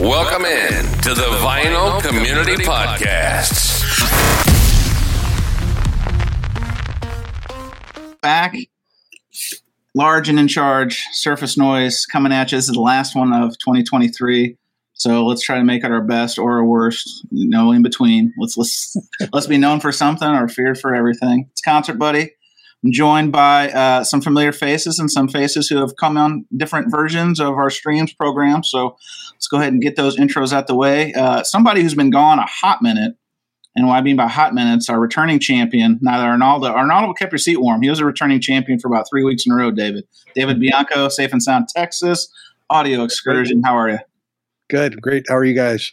Welcome in to the Vinyl Community Podcast. back. Large and in charge, surface noise coming at you. This is the last one of 2023. So let's try to make it our best or our worst, you know, in between. Let's let's let's be known for something or feared for everything. It's Concert Buddie. I'm joined by uh, some familiar faces and some faces who have come on different versions of our streams program. So let's go ahead and get those intros out the way. Uh, somebody who's been gone a hot minute and what I mean by hot minutes, our returning champion, neither Arnaldo. Arnaldo kept your seat warm. He was a returning champion for about three weeks in a row, David. David Bianco, Safe and Sound Texas, Audio Excursion. How are you? Good, great. How are you guys?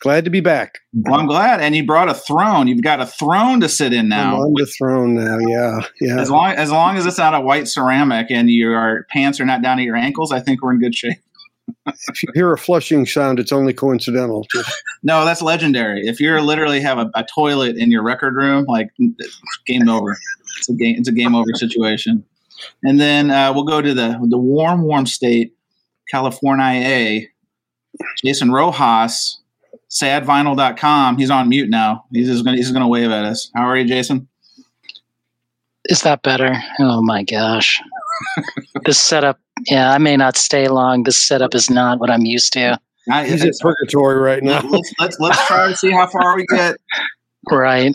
Glad to be back. Well, I'm glad. And you brought a throne. You've got a throne to sit in now. I'm on the throne now. Yeah, yeah. As long as long as it's not a white ceramic and your pants are not down at your ankles, I think we're in good shape. if you hear a flushing sound, it's only coincidental. No, that's legendary. If you literally have a, a toilet in your record room, like game over. It's a game. It's a game over situation. And then uh, we'll go to the the warm, warm state, California. Jason Roxas, sadvinyl.com. He's on mute now. He's just gonna he's gonna wave at us. How are you, Jason? Is that better? Oh my gosh. this setup, yeah, I may not stay long. This setup is not what I'm used to. I, he's in purgatory right now. let's, let's let's try to see how far we get. Right.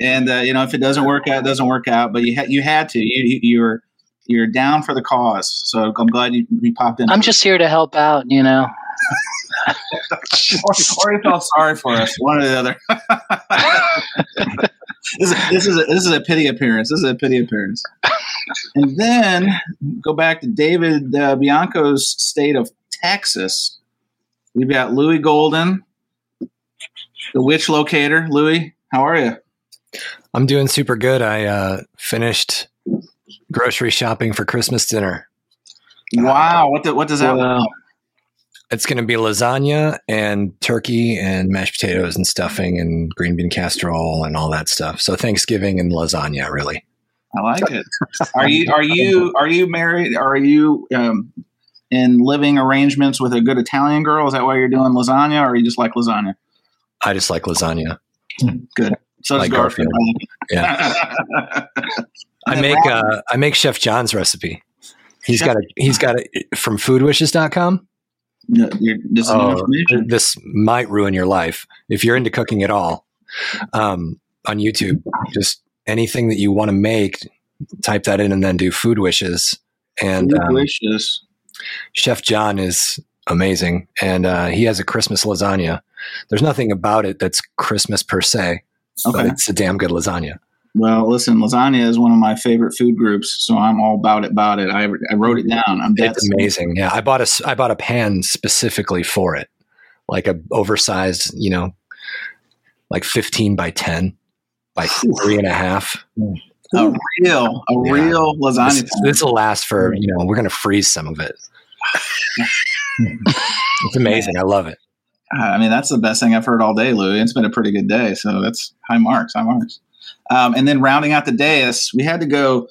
And uh, you know, if it doesn't work out, it doesn't work out. But you had you had to. You you were you're down for the cause. So I'm glad you, you popped in. I'm just here to help out, you know. Or, or you felt sorry for us, one or the other. this, is, this is a, this is a pity appearance. This is a pity appearance. And then go back to David uh, Bianco's state of Texas. We've got Louie Golden, the witch locator. Louie, how are you? I'm doing super good. I uh, finished grocery shopping for Christmas dinner. Wow, what the, what does that? Wow. It's going to be lasagna and turkey and mashed potatoes and stuffing and green bean casserole and all that stuff. So Thanksgiving and lasagna, really. I like it. Are you are you are you married? Are you um, in living arrangements with a good Italian girl? Is that why you're doing lasagna, or you just like lasagna? I just like lasagna. Good. So does Like Garfield. Yeah. I make uh, I make Chef John's recipe. He's Chef- got a he's got it from foodwishes.com. No, this is Oh, information. this might ruin your life if you're into cooking at all. Um, on YouTube, just anything that you want to make, type that in and then do food wishes. And Food um, wishes. Chef John is amazing, and uh, he has a Christmas lasagna. There's nothing about it that's Christmas per se, but it's a damn good lasagna. Well, listen, lasagna is one of my favorite food groups, so I'm all about it. About it. I, I wrote it down. I'm dead. It's amazing. Yeah, I bought a s- I bought a pan specifically for it, like a oversized, you know, like 15 by 10 by three and a half. A real, a Yeah. real lasagna. This, this will last for you know. We're gonna freeze some of it. it's amazing. I love it. I mean, that's the best thing I've heard all day, Louie. It's been a pretty good day, so that's high marks, high marks. Um, and then rounding out the dais, we had to go.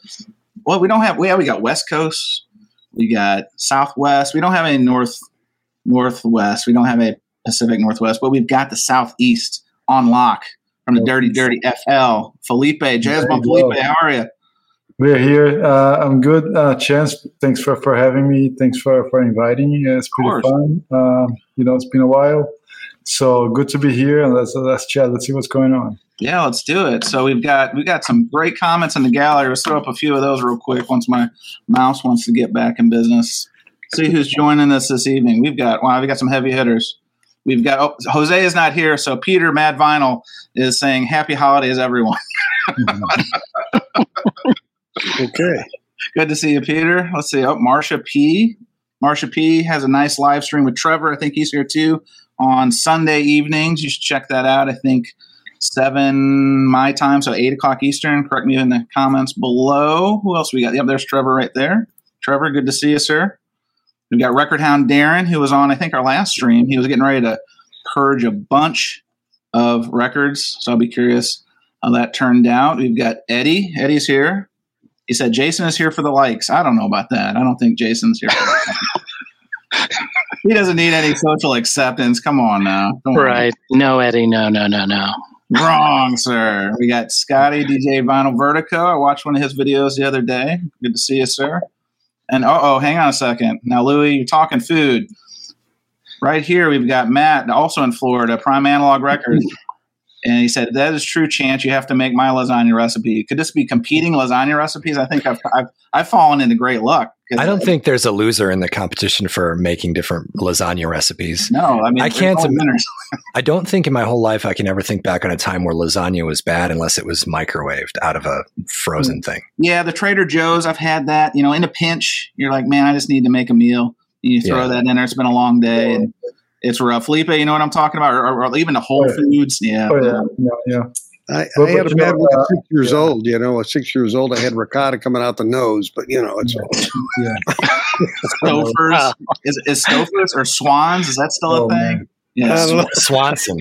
Well, we don't have. We have. We got West Coast. We got Southwest. We don't have any North Northwest. We don't have a Pacific Northwest, but we've got the Southeast on lock from the Dirty Dirty FL. Felipe, Jasmine you. Felipe, how are you? We're here. Uh, I'm good. Uh, Chance, thanks for, for having me. Thanks for, for inviting me. It's pretty fun. Um, you know, it's been a while. So good to be here. And let's, let's chat. Let's see what's going on. Yeah, let's do it. So we've got we've got some great comments in the gallery. Let's throw up a few of those real quick once my mouse wants to get back in business. See who's joining us this evening. We've got wow, we got some heavy hitters. We've got oh, Jose is not here, so Peter Mad Vinyl is saying happy holidays, everyone. Mm-hmm. Okay. Good to see you, Peter. Let's see. Oh, Marsha P. Marsha P has a nice live stream with Trevor. I think he's here too on Sunday evenings. You should check that out. I think seven my time, so eight o'clock Eastern. Correct me in the comments below. Who else we got? Yep, there's Trevor right there. Trevor, good to see you, sir. We've got Record Hound Darren, who was on, I think, our last stream. He was getting ready to purge a bunch of records, so I'll be curious how that turned out. We've got Eddie. Eddie's here. He said Jason is here for the likes. I don't know about that. I don't think Jason's here. For the he doesn't need any social acceptance. Come on now. Come on. Right. No, Eddie. No, no, no, no. Wrong, sir. We got Scotty, DJ Vinyl Vertigo. I watched one of his videos the other day. Good to see you, sir. And uh oh, hang on a second. Now, Louie, you're talking food. Right here, we've got Matt, also in Florida, Prime Analog Records. And he said, That is true, Chance. You have to make my lasagna recipe. Could this be competing lasagna recipes? I think I've, I've, I've fallen into great luck. I don't think there's a loser in the competition for making different lasagna recipes. No, I mean, I can't no. I don't think in my whole life I can ever think back on a time where lasagna was bad unless it was microwaved out of a frozen mm. thing. Yeah, the Trader Joe's, I've had that. You know, in a pinch, you're like, man, I just need to make a meal. And you throw Yeah. that in there. It's been a long day, and it's rough. Felipe, you know what I'm talking about, or, or, or even the Whole Oh. Foods. Yeah, Oh yeah, yeah, yeah. I, But- I had a you bad one uh, at six years yeah. old. You know, at six years old, I had ricotta coming out the nose, but you know, it's yeah. Stouffer's. is, is Stouffer's or Swans? Is that still a Oh, thing? man. Yeah, uh, I. Swanson.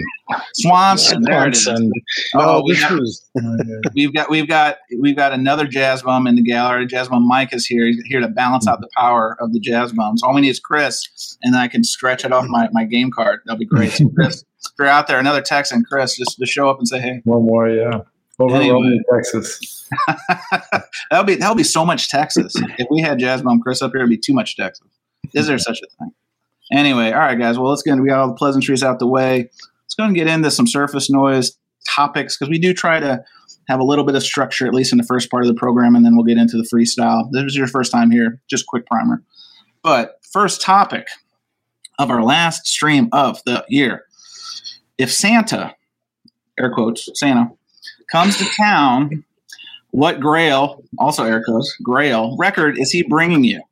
Swanson. There it is. Swanson. Oh, oh, we this got, was Oh, yeah. we've got we've got we've got another jazz bum in the gallery. Jazz bum Mike is here. He's here to balance out the power of the jazz bums. All we need is Chris, and then I can stretch it off my, my game card. That'll be great. So Chris, if you're out there, another Texan, Chris, just to show up and say, hey. One more, yeah. Overwhelming Anyway. Texas. that'll be that'll be so much Texas. If we had Jazz Bum Chris up here, it'd be too much Texas. Is there such a thing? Anyway, all right, guys. Well, let's get we got all the pleasantries out the way. Let's go and get into some surface noise topics because we do try to have a little bit of structure at least in the first part of the program, and then we'll get into the freestyle. This is your first time here, just quick primer. But first topic of our last stream of the year: if Santa, air quotes, Santa comes to town what grail also air quotes grail record is he bringing you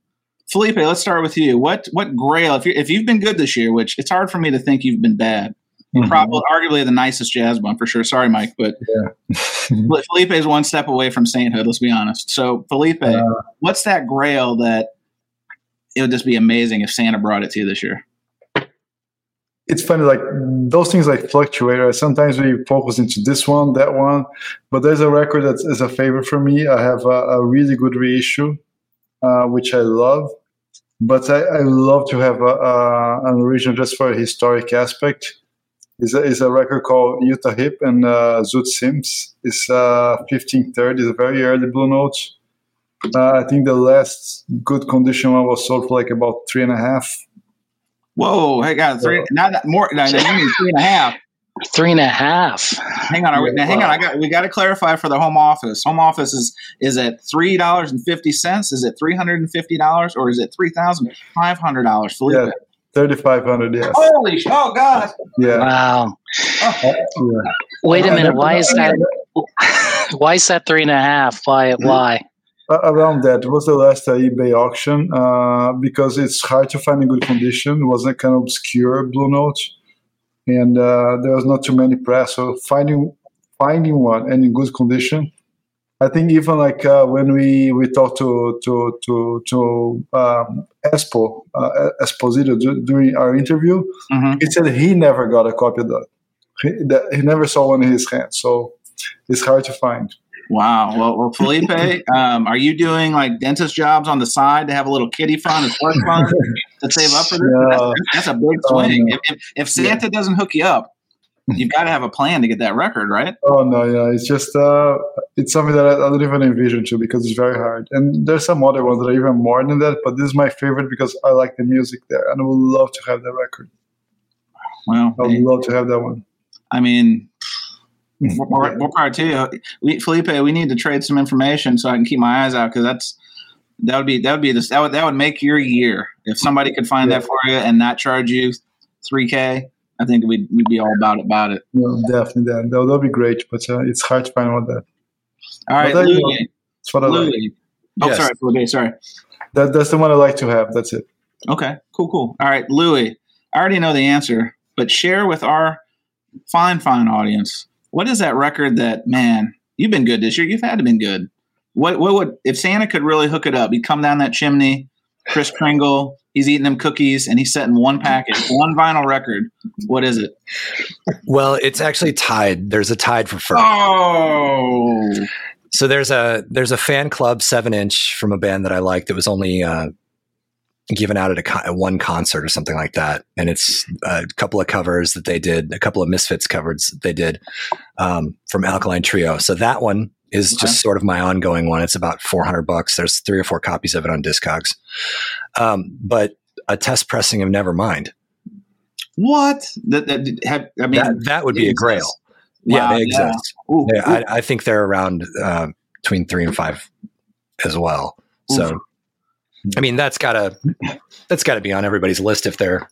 felipe let's start with you what what grail if, you if you've been good this year which it's hard for me to think you've been bad Mhm. probably arguably the nicest jazz bum for sure sorry mike but But felipe is one step away from sainthood let's be honest so felipe Uh, what's that grail that it would just be amazing if santa brought it to you this year it's funny, like those things like fluctuate. Right? Sometimes we focus into this one, that one, but there's a record that is a favorite for me. I have a, a really good reissue, uh, which I love, but I, I love to have a, a, an original just for a historic aspect. Is a, is a record called Jutta Hipp and uh, Zoot Sims. It's uh, 1530. It's a very early Blue Notes. Uh, I think the last good condition one was sold for like about three and a half. whoa hey guys three not that more no, no, you mean three and a half Three and a half. Hang on, are we, now, hang on. I got we got to clarify for the home office. Home office is is it three dollars and fifty cents? Is it three hundred and fifty dollars, or is it three thousand five hundred dollars? Yeah. 3,500, yes. Holy sh- oh god! Yeah. Wow. yeah. Wait a minute. Why is that? Why is that three and a half? Why? Why? A- around that it was the last uh, eBay auction uh, because it's hard to find in good condition. It was a kind of obscure blue note, and uh, there was not too many press. So finding finding one and in good condition, I think even like uh, when we we talked to to to to um, Espo uh, Esposito du- during our interview, hmm he said he never got a copy of that. He, that he never saw one in his hand, so it's hard to find. Wow. Well, well Felipe, um, are you doing like dentist jobs on the side to have a little kitty fund, slush fund to save up for this? No. That's, that's a big Oh, swing. no. if, if, if Santa doesn't hook you up, you've got to have a plan to get that record, right? Oh no, yeah, it's just uh, it's something that I, I don't even envision to because it's very hard. And there's some other ones that are even more than that, but this is my favorite because I like the music there, and I would love to have that record. Well, I would love to have that one. I mean, more, more power to you, we, Felipe. We need to trade some information so I can keep my eyes out because that's that would be that would be this that would that would make your year if somebody could find that for you and not charge you three k. I think we'd we'd be all about about it. No, definitely that. That would be great, but uh, it's hard to find one that. All right, But I- Louie. It's what I like. Louie. Oh, Yes. sorry, Felipe. Sorry. That, that's the one I like to have. That's it. Okay, cool, cool. All right, Louie. I already know the answer, but share with our fine, fine audience. What is that record that man? You've been good this year. You've had to been good. What what would if Santa could really hook it up? He'd come down that chimney. Kris Kringle. He's eating them cookies and he's setting one package, one vinyl record. What is it? Well, it's actually tied. There's a tied for first. Oh, So there's a there's a fan club seven inch from a band that I like that was only uh, given out at a, con- at one concert or something like that, and it's a couple of covers that they did, a couple of Misfits covers they did um, from Alkaline Trio. So that one is Okay. just sort of my ongoing one. It's about four hundred bucks. There's three or four copies of it on Discogs, um, but a test pressing of Nevermind What? That, that have, I mean, that that would be a grail. exists. Yeah, Wow, they exist. Ooh, Yeah, ooh. I, I think they're around uh, between three and five as well. So, I mean, that's gotta that's gotta be on everybody's list if they're.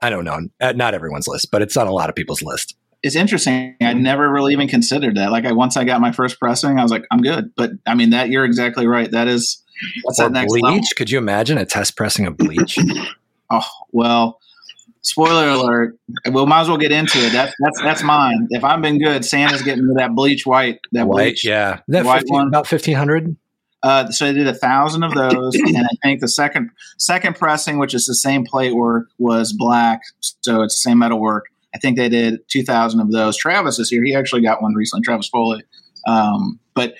I don't know, uh, not everyone's list, but it's on a lot of people's list. It's interesting. I never really even considered that. Like, I once I got my first pressing, I was like, I'm good. But I mean, that you're exactly right. That is that's Or that next bleach? level. Could you imagine a test pressing of bleach? Oh well. Spoiler alert. We might as well get into it. That's that's that's mine. If I've been good, Santa's getting me that bleach white. That White, bleach. yeah, that White 15 one. about fifteen hundred. Uh, so I did a thousand of those, and I think the second second pressing, which is the same plate work, was black. So it's the same metal work. I think they did two thousand of those. Travis is here. He actually got one recently. Travis Foley. Um, but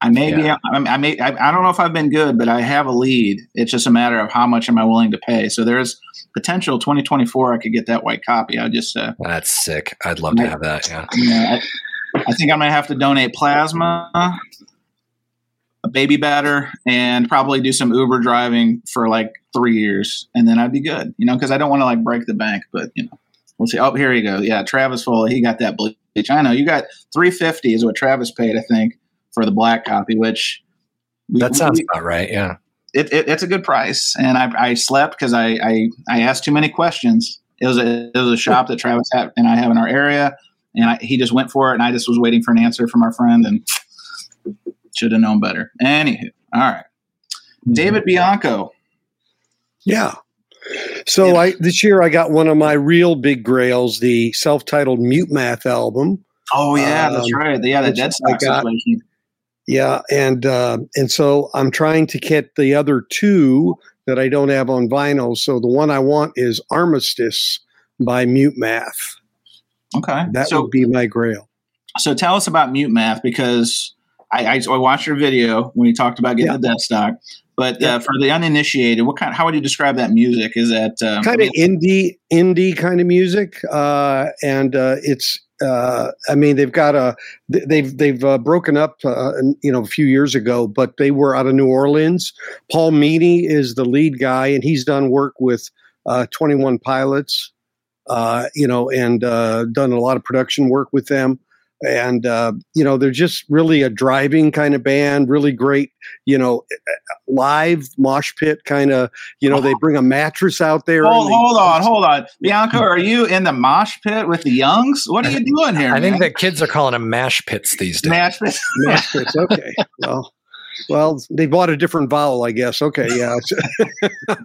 I may be. I, I may. I, I don't know if I've been good, but I have a lead. It's just a matter of how much am I willing to pay. So there's potential. Twenty twenty four. I could get that white copy. I just. Uh, That's sick. I'd love to have that. Yeah, know, I, I think I'm gonna have to donate plasma, a baby batter, and probably do some Uber driving for like three years, and then I'd be good. You know, because I don't want to like break the bank, but you know, we'll see. Oh, here you go. Yeah, Travis Foley, he got that bleach. I know you got 350 is what Travis paid, I think, for the black copy, which we- that sounds we- about right. Yeah, it, it, it's a good price, and I, I slept because I, I I asked too many questions. It was a it was a shop that Travis had and I have in our area, and I, he just went for it, and I just was waiting for an answer from our friend, and should have known better. Anywho, all right, mm-hmm. David Bianco. Yeah. So Yeah. I this year I got one of my real big grails, the self-titled Mute Math album. Oh yeah, that's Um, right. Yeah, the dead got- situation. Yeah, and uh, and so I'm trying to get the other two that I don't have on vinyl. So the one I want is Armistice by Mute Math. Okay, That so would be my grail. so tell us about Mute Math because I, I, I watched your video when you talked about getting Yeah. the death stock. But uh, for the uninitiated, what kind? How would you describe that music? Is that um, kind of indie indie kind of music uh and uh it's uh i mean they've got a they've they've uh, broken up uh, you know a few years ago but they were out of new orleans paul meany is the lead guy and he's done work with uh 21 pilots uh you know and uh done a lot of production work with them and uh you know they're just really a driving kind of band really great you know live mosh pit kind of you know they bring a mattress out there Hold, they- hold on, hold on. Bianco, are you in the mosh pit with the youngs? What are you doing here? I think man? that kids are calling them mash pits these days. Mash pit. Mash pits. Okay. Well, well, they bought a different vowel, I guess. Okay, yeah.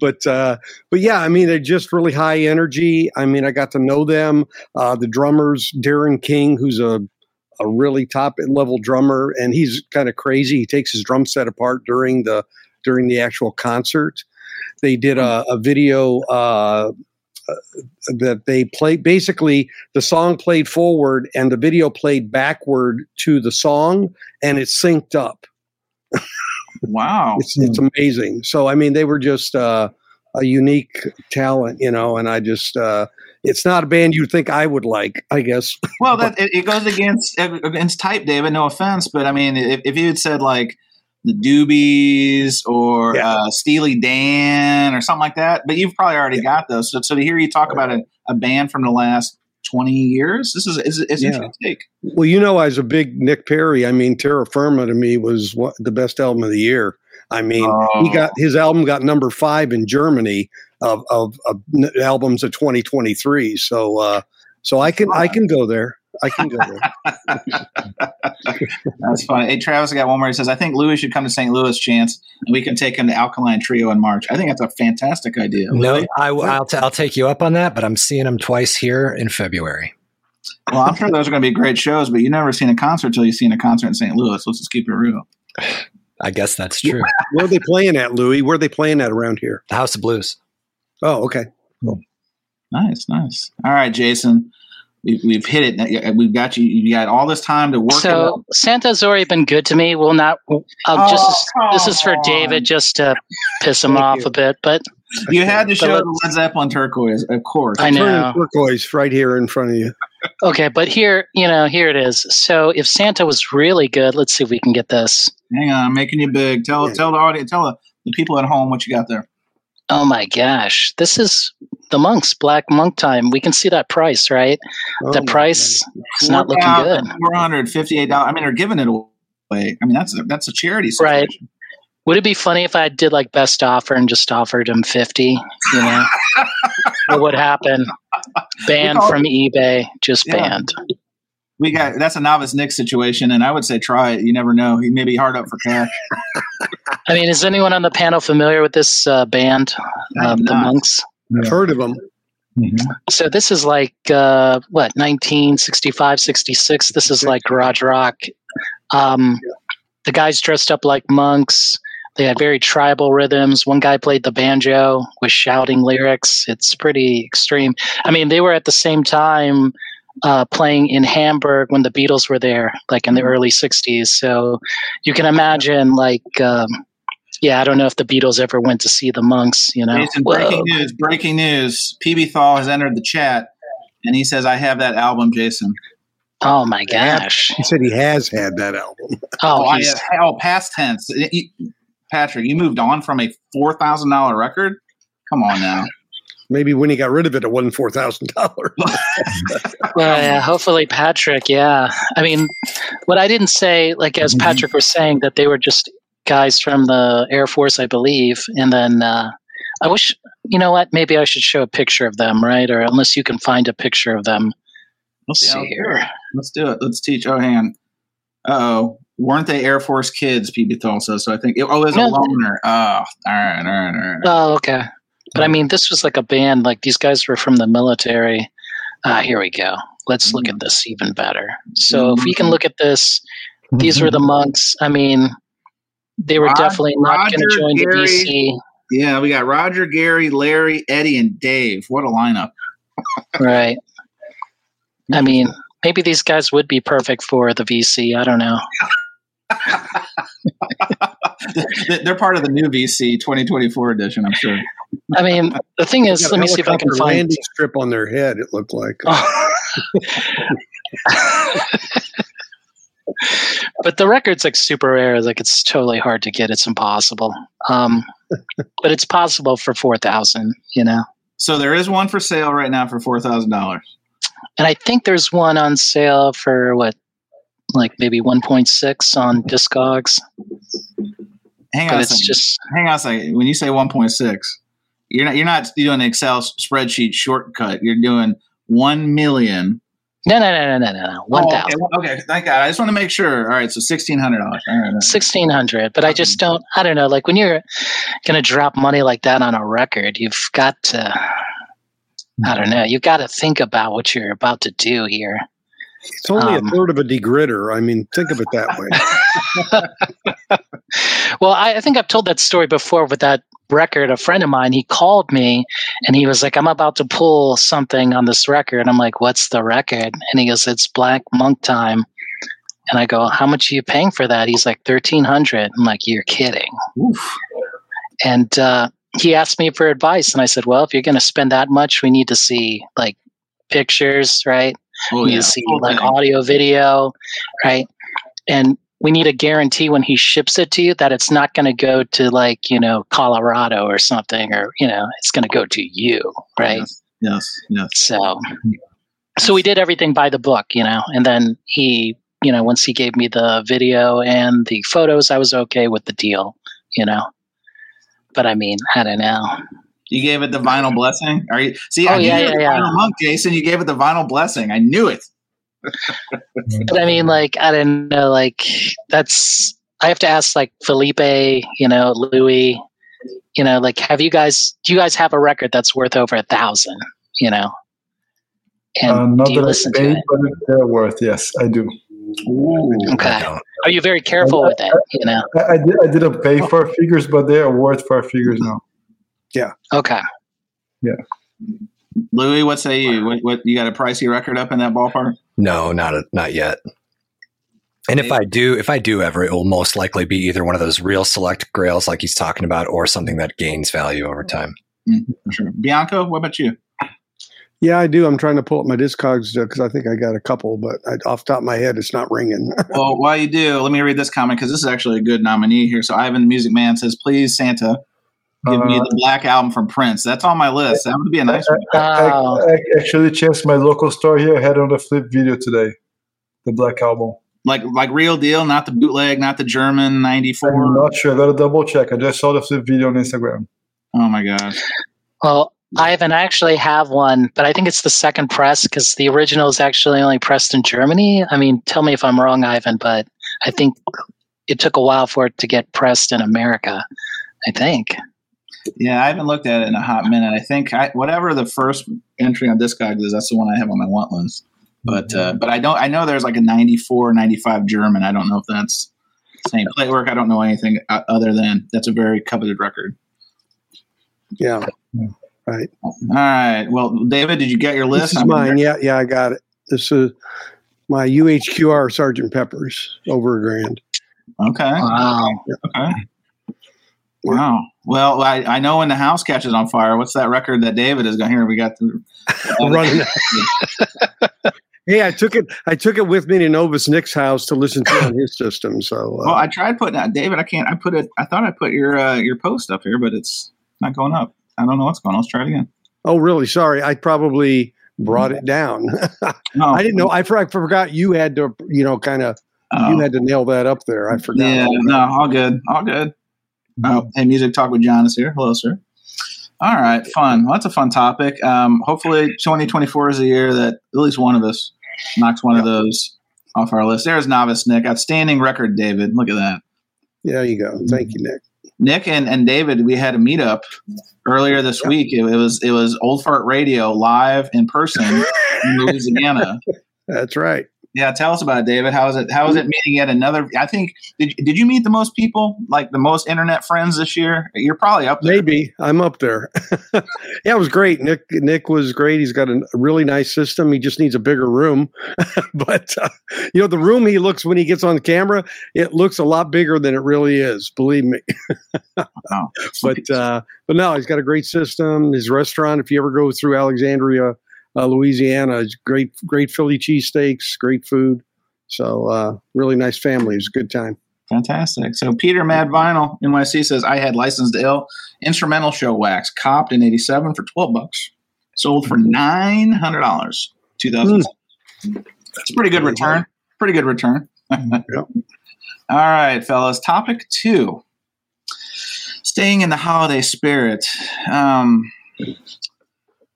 but uh, but yeah, I mean, they're just really high energy. I mean, I got to know them. Uh, the drummers, Darren King, who's a a really top level drummer, and he's kind of crazy. He takes his drum set apart during the during the actual concert. They did a, a video uh, uh, that they played. Basically, the song played forward, and the video played backward to the song, and it synced up. Wow. It's it's amazing. So I mean, they were just uh, a unique talent, you know. And I just uh, it's not a band you'd think I would like, I guess. Well, that it, it goes against against type, David. No offense, but I mean, if, if you had said like the Doobies or Yeah. uh, Steely Dan or something like that, but you've probably already got those. So, so to hear you talk about a, a band from the last twenty years, this is is, is Yeah. interesting take. Well, you know, I was a big Nick Perry. I mean, Terra Firma to me was what, the best album of the year. I mean, he Oh. got his album got number five in Germany of, of, of albums of 2023. So, uh, so I can I can go there. I can go there. That's funny. Hey, Travis, I got one more. He says, I think Louie should come to St. Louis, Chance, and we can take him to Alkaline Trio in March. I think that's a fantastic idea. No, Louie? I, will t- I'll take you up on that, but I'm seeing them twice here in February. Well, I'm sure those are going to be great shows, but you've never seen a concert till you've seen a concert in St. Louis. Let's just keep it real. I guess that's true. Where are they playing at, Louie? Where are they playing at around here? The House of Blues. Oh, okay. Cool. Nice, nice. All right, Jason. We, we've hit it. We've got you. You got all this time to work. So out. Santa's already been good to me. We'll not. I'll just. Oh, This is for David, just to piss him off you. a bit. But you had to show let's- the Led Zeppelin turquoise, of course. I know. turquoise right here in front of you. Okay, but here, you know, here it is. So if Santa was really good, let's see if we can get this. Hang on, I'm making you big. Tell Yeah. tell the audience, tell the, the people at home what you got there. Oh my gosh, this is the monks Black Monk Time. We can see that price, right? Oh the my price is not looking good. Four hundred fifty-eight dollars. I mean, they're giving it away. I mean, that's a, that's a charity Right. Would it be funny if I did like best offer and just offered him fifty? You know, what would happen? Banned call- from eBay, just Yeah. banned. We got that's a novice Nick situation, and I would say try it. You never know. He may be hard up for cash. I mean, is anyone on the panel familiar with this uh, band, uh, the not. Monks? I've heard of them. Mhm. So this is like uh, what 1965, 66. This is like garage rock. Um, the guys dressed up like monks. They had very tribal rhythms. One guy played the banjo with shouting lyrics. It's pretty extreme. I mean, they were at the same time uh, playing in Hamburg when the Beatles were there, like in the early '60s. So you can imagine, like, um, yeah, I don't know if the Beatles ever went to see the monks. You know, Jason, Whoa. breaking news! Breaking news! PB Thal has entered the chat, and he says, "I have that album, Jason." Oh my gosh! He said he has had that album. Oh, I- he's oh, past tense. You- Patrick, you moved on from a four thousand dollar record. Come on now. Maybe when he got rid of it, it wasn't four thousand dollars. Well, yeah, hopefully Patrick. Yeah, I mean, what I didn't say, like as Mm-hmm. Patrick was saying, that they were just guys from the Air Force, I believe, and then uh, I wish, you know what? Maybe I should show a picture of them, right? Or unless you can find a picture of them. Let's see here. it. Let's do it. Let's teach. Oh, hang on. Oh, weren't they Air Force kids? PB Thal says. So I think. Oh, there's a loner. Oh, all right, all right, all right. Oh, okay. But I mean, this was like a band. Like these guys were from the military. Ah, here we go. Let's look at this even better. So if we can look at this, these were the monks. I mean, they were Rod- definitely not going to Roger, join the Gary, VC. Yeah, we got Roger, Gary, Larry, Eddie, and Dave. What a lineup! Right. I mean, maybe these guys would be perfect for the VC. I don't know. They- They're part of the new VC 2024 edition, I'm sure. I mean, the thing is, let me see if I can find. landing strip on their head. It looked like. but the record's like super rare. Like it's totally hard to get. It's impossible. Um, but it's possible for four thousand. You know. So there is one for sale right now for four thousand dollars. And I think there's one on sale for what, like maybe 1.6 on Discogs. Hang on, a it's second. just hang on a second. When you say 1.6, you're not you're not doing an Excel spreadsheet shortcut. You're doing one million. No, no, no, no, no, no, no. Oh, One Oh, thousand. okay, okay, thank God. I just want to make sure. All right, so sixteen hundred dollars. All right, all right. 1600 but i just don't i don't know like when you're gonna drop money like that on a record you've got to i don't know you've got to think about what you're about to do here It's only Um, a third of a degritter. I mean, think of it that way. well I, I think i've told that story before with that record. A friend of mine he called me and he was like i'm about to pull something on this record. I'm like what's the record? And he goes it's black monk time. And i go how much are you paying for that? He's like 1300 i'm like you're kidding. Oof. and uh, he asked me for advice and i said well if you're going to spend that much we need to see like pictures right Oh, yeah. to see Full like thing. audio video right and we need a guarantee when he ships it to you that it's not going to go to like you know colorado or something or you know it's going to go to you right Yes, yes, yes. so so we did everything by the book you know and then he you know once he gave me the video and the photos i was okay with the deal you know but i mean i don't know You gave it the vinyl blessing. Are you? See, Oh, I knew yeah, yeah, yeah. vinyl monk, Jason. You gave it the vinyl blessing. I knew it. but i mean like i don't know like that's i have to ask like felipe you know louie you know like have you guys do you guys have a record that's worth over a thousand you know and Uh, not do you that listen I to paid, it but they're worth. Yes, I do. okay are you very careful with it you know I, I, did, I didn't pay for figures, but they are worth for figures now. Okay Yeah. Louie, what say you? What, what you got a pricey record up in that ballpark? No, not a, not yet. And if I do, if I do ever, it will most likely be either one of those real select grails like he's talking about, or something that gains value over time. Mm, for sure. Bianco, what about you? Yeah, I do. I'm trying to pull up my Discogs because I think I got a couple, but I, off the top of my head, it's not ringing. well, while you do, let me read this comment because this is actually a good nominee here. So Ivan the Music Man says, "Please, Santa, give uh, me the Black Album from Prince." That's on my list. That would be a nice one. I, I, I actually checked my local store here. I had on the flip video today, the Black Album. Like like real deal, not the bootleg, not the German '94. I'm not sure. I gotta double check. I just saw the flip video on Instagram. Oh my gosh. Well, Ivan, I even actually have one, but I think it's the second press because the original is actually only pressed in Germany. I mean, tell me if I'm wrong, Ivan, but I think it took a while for it to get pressed in America. I think. Yeah, I haven't looked at it in a hot minute. I think I, whatever the first entry on Discogs is, that's the one I have on my want list. But uh, but I don't. I know there's like a 94, 95 German. I don't know if that's same play work. I don't know anything uh, other than that's a very coveted record. Yeah. Right. All right. Well, David, did you get your list? This is mine. Yeah, yeah, I got it. This is my UHQR Sergeant Peppers over a grand. Okay. Wow. Okay. Wow. Well, I, I know when the house catches on fire. What's that record that David is going? Here we got the running. hey, I took it. I took it with me to Novus Nick's house to listen to on his system. So, uh, well, I tried putting that. David, I can't. I put it. I thought I put your uh, your post up here, but it's not going up. I don't know what's going on. Let's try it again. Oh, really? Sorry. I probably brought it down. no. I didn't know. I, I forgot you had to, you know, kind of, oh. you had to nail that up there. I forgot. Yeah, no, all good. All good. Oh, hey, Music Talk with John is here. Hello, sir. All right, fun. Well, that's a fun topic. Um, hopefully, 2024 is a year that at least one of us knocks one of those off our list. There's Novice Nick. Outstanding record, David. Look at that. There you go. Thank you, Nick. Nick and, and David, we had a meetup earlier this week. It, it, was it was Old Fart Radio live in person in Louisiana. That's right. Yeah, tell us about it, David. How is it? How is it meeting yet another? I think did did you meet the most people, like the most internet friends this year? You're probably up there. Maybe I'm up there. yeah, it was great. Nick Nick was great. He's got a really nice system. He just needs a bigger room. but uh, you know, the room he looks when he gets on the camera, it looks a lot bigger than it really is. Believe me. wow. But uh, but no, he's got a great system. His restaurant, if you ever go through Alexandria uh, Louisiana. Great, great Philly cheesesteaks, great food. So uh, really nice family. It was a good time. Fantastic. So Peter Mad Vinyl NYC says I had licensed ill instrumental show wax copped in '87 for 12 bucks, sold for nine hundred dollars. 2000. Mm. It's a pretty good return. Pretty good return. yep. All right, fellas. Topic two. Staying in the holiday spirit. Um,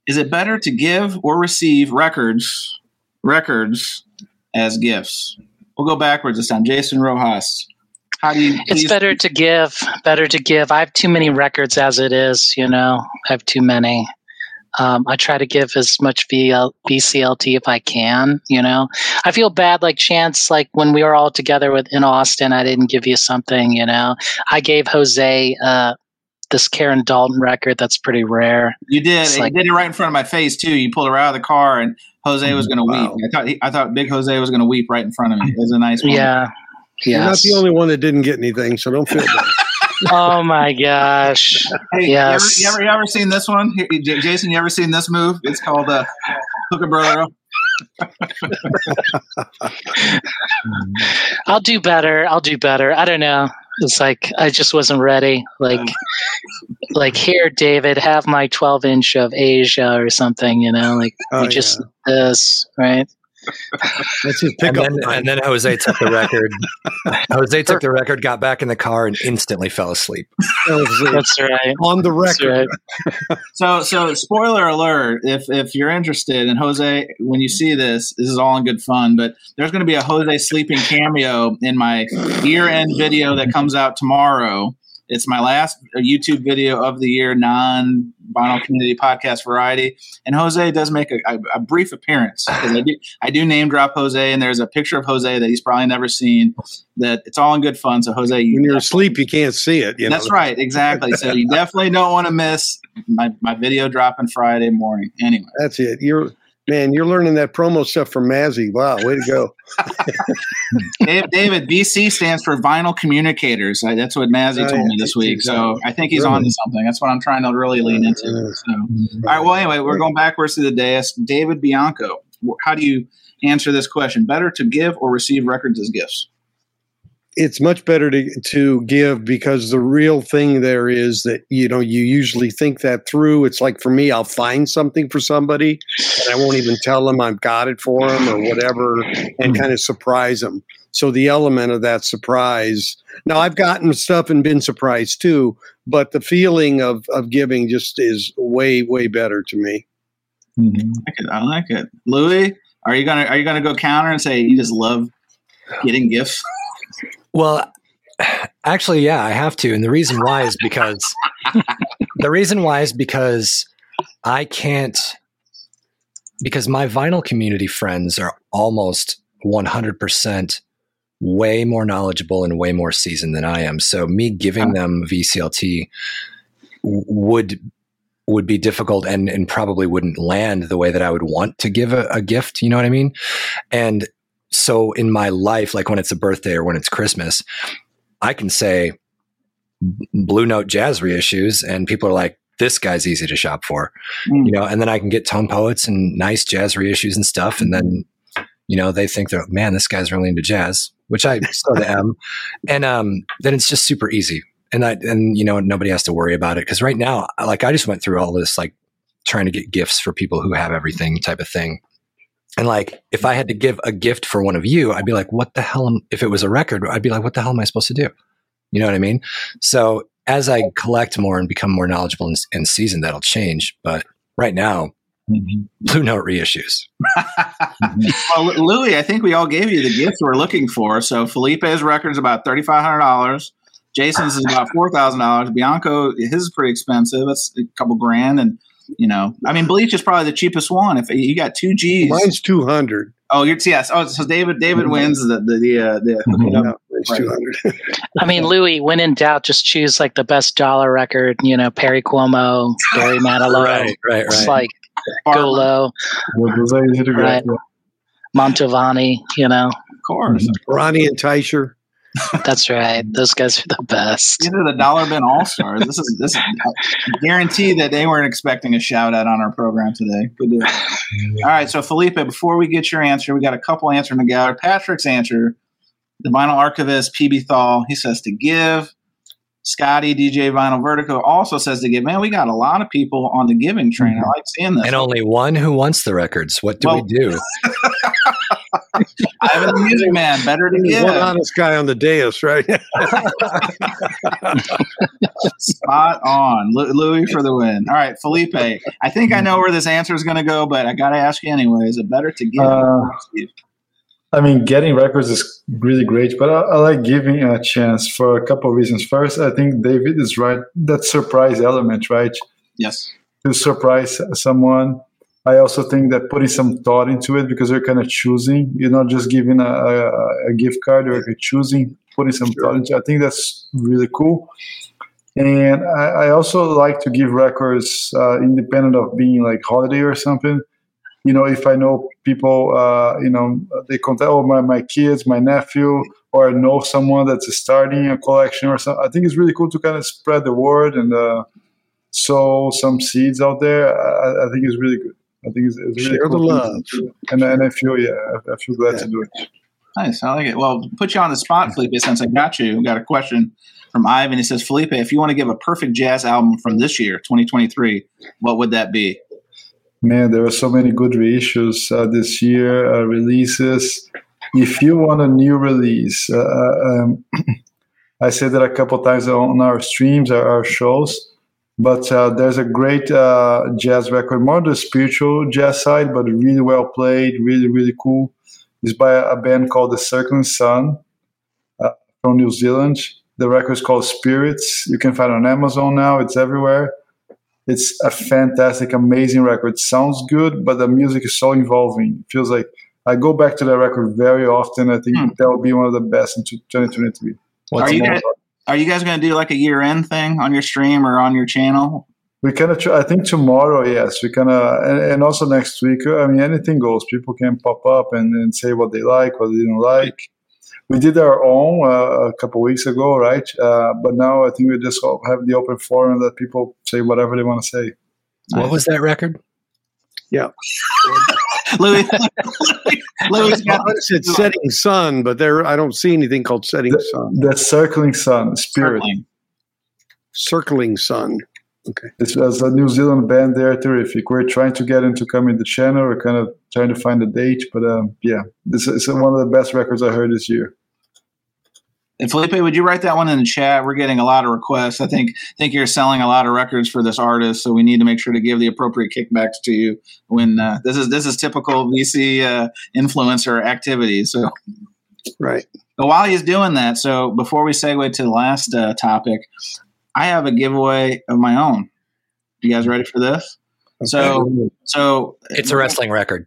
is it better to give or receive records records as gifts? We'll go backwards this time. Jason Roxas. How do you It's better to give, better to give. I have too many records as it is, you know. I have too many. Um, I try to give as much VL, VCLT if I can. You know, I feel bad. Like Chance, like when we were all together with in Austin, I didn't give you something. You know, I gave Jose uh, this Karen Dalton record that's pretty rare. You did. Like, you did it right in front of my face too. You pulled her out of the car, and Jose was going to wow. weep. I thought he, I thought Big Jose was going to weep right in front of me. It was a nice one. Yeah. Yes. You're not the only one that didn't get anything, so don't feel bad. oh my gosh! Hey, yes. You ever, you ever, you ever seen this one, Jason? You ever seen this move? It's called uh, "Hook a Brother I'll do better. I'll do better. I don't know. It's like I just wasn't ready. Like, like here, David, have my 12 inch of Asia or something. You know, like oh, just yeah. this, right? That's his pickup. And then, and then Jose took the record. Jose took the record, got back in the car, and instantly fell asleep. That's right. On the record. Right. so, so spoiler alert: if if you're interested, and Jose, when you see this, this is all in good fun. But there's going to be a Jose sleeping cameo in my year-end video that comes out tomorrow It's my last uh, YouTube video of the year, non vinyl community podcast variety. And Jose does make a, a, a brief appearance. I do, I do name drop Jose, and there's a picture of Jose that he's probably never seen. That it's all in good fun. So Jose, you when you're asleep, you can't see it. You that's know? right, exactly. So you definitely don't want to miss my, my video dropping Friday morning. Anyway, that's it. You're Man, you're learning that promo stuff from Mazzy. Wow, way to go. David, David, VC stands for Vinyl Communicators. That's what Mazzy oh, told me this week. So I think he's on to something. That's what I'm trying to really lean into. So, all right. Well, anyway, we're going backwards to the dais. David Bianco, how do you answer this question? Better to give or receive records as gifts? It's much better to to give because the real thing there is that you know you usually think that through. It's like for me, I'll find something for somebody and I won't even tell them I've got it for them or whatever, and kind of surprise them. So the element of that surprise. Now I've gotten stuff and been surprised too, but the feeling of of giving just is way way better to me. Mm-hmm. I like it. I like it. Louie, are you gonna are you gonna go counter and say you just love getting gifts? Well, actually, yeah, I have to. And the reason why is because the reason why is because I can't, because my vinyl community friends are almost 100% way more knowledgeable and way more seasoned than I am. So me giving them VCLT would would be difficult and and probably wouldn't land the way that I would want to give a, a gift. You know what I mean? And so in my life, like when it's a birthday or when it's Christmas, I can say Blue Note jazz reissues, and people are like, this guy's easy to shop for, mm. you know, and then I can get tone poets and nice jazz reissues and stuff. And then, you know, they think they're, man, this guy's really into jazz, which I sort of am. And um, then it's just super easy. And I, and, you know, nobody has to worry about it. Cause right now, like I just went through all this, like trying to get gifts for people who have everything type of thing. And like, if I had to give a gift for one of you, I'd be like, what the hell? Am, if it was a record, I'd be like, what the hell am I supposed to do? You know what I mean? So as I collect more and become more knowledgeable and, and seasoned, that'll change. But right now, mm-hmm. Blue Note reissues. well, Louie, I think we all gave you the gifts we're looking for. So Felipe's record is about thirty five hundred dollars. Jason's is about four thousand dollars. Bianco, his is pretty expensive. It's a couple grand, and you know, I mean, bleach is probably the cheapest one. If you got two G's, mine's two hundred. Oh, you're yes. Oh, so David David mm-hmm. wins the the the, uh, the mm-hmm. two hundred. I mean, Louie, when in doubt, just choose like the best dollar record. You know, Perry Como, Barry Manilow. right, right, right. It's like go low. Right. Mantovani, you know. Of course. Ferrante and Teicher. That's right. Those guys are the best. These are the dollar bin all stars. This is this is guarantee that they weren't expecting a shout out on our program today. Good deal. All right, so Felipe, before we get your answer, we got a couple answers to gather. Patrick's answer, the vinyl archivist PB Thal, he says to give. Scotty DJ Vinyl Vertigo also says to give. Man, we got a lot of people on the giving train. I mm-hmm. like seeing this. And only one who wants the records. What do well, we do? I'm a music man. Better to give. One honest guy on the dais, right? Spot on. Louie for the win. All right, Felipe. I think I know where this answer is going to go, but I got to ask you anyway. Is it better to give? Uh, I mean, getting records is really great, but I, I, like giving a chance for a couple of reasons. First, I think David is right. That surprise element, right? Yes. To surprise someone I also think that putting some thought into it because you're kind of choosing. You're not just giving a, a, a gift card, or you're choosing, putting some sure. thought into. It. I think that's really cool. And I, I also like to give records uh, independent of being like holiday or something. You know, if I know people, uh, you know, they contact oh my my kids, my nephew, or I know someone that's starting a collection or something. I think it's really cool to kind of spread the word and uh, sow some seeds out there. I, I think it's really good. I think it's, it's really share cool the love, and and I feel yeah, I, feel glad yeah. to do it. Nice, I like it. Well, put you on the spot, Felipe. Since I got you, we got a question from Ivan. He says, Felipe, if you want to give a perfect jazz album from this year, 2023, what would that be? Man, there are so many good reissues uh, this year, uh, releases. If you want a new release, uh, uh um, I said that a couple times on our streams, our, our shows but uh, there's a great uh, jazz record, more the spiritual jazz side, but really well played, really, really cool. It's by a band called The Circling Sun uh, from New Zealand. The record is called Spirits. You can find it on Amazon now. It's everywhere. It's a fantastic, amazing record. It sounds good, but the music is so involving. It feels like I go back to that record very often. I think Hmm. that will be one of the best in 2023. What's Are you the- guys, are you guys going to do like a year end thing on your stream or on your channel? We kind of, try, I think tomorrow, yes, we kind of, and, and also next week. I mean, anything goes. People can pop up and, and say what they like, what they don't like. We did our own uh, a couple weeks ago, right? Uh, but now I think we just have the open forum that people say whatever they want to say. what was that record? Louie, Louie got Well, it's setting sun, but there I don't see anything called setting sun. The Circling Sun, Spirit. circling. Circling sun. Okay. This was a New Zealand band. They're terrific. We're trying to get into coming the channel. We're kind of trying to find a date, but um, yeah, this is one of the best records I heard this year. And Felipe, would you write that one in the chat? We're getting a lot of requests. I think think you're selling a lot of records for this artist, so we need to make sure to give the appropriate kickbacks to you when uh, this is this is typical VC uh, influencer activity. So, Right. but while he's doing that, so before we segue to the last uh, topic, I have a giveaway of my own. You guys ready for this? So, so It's a wrestling record.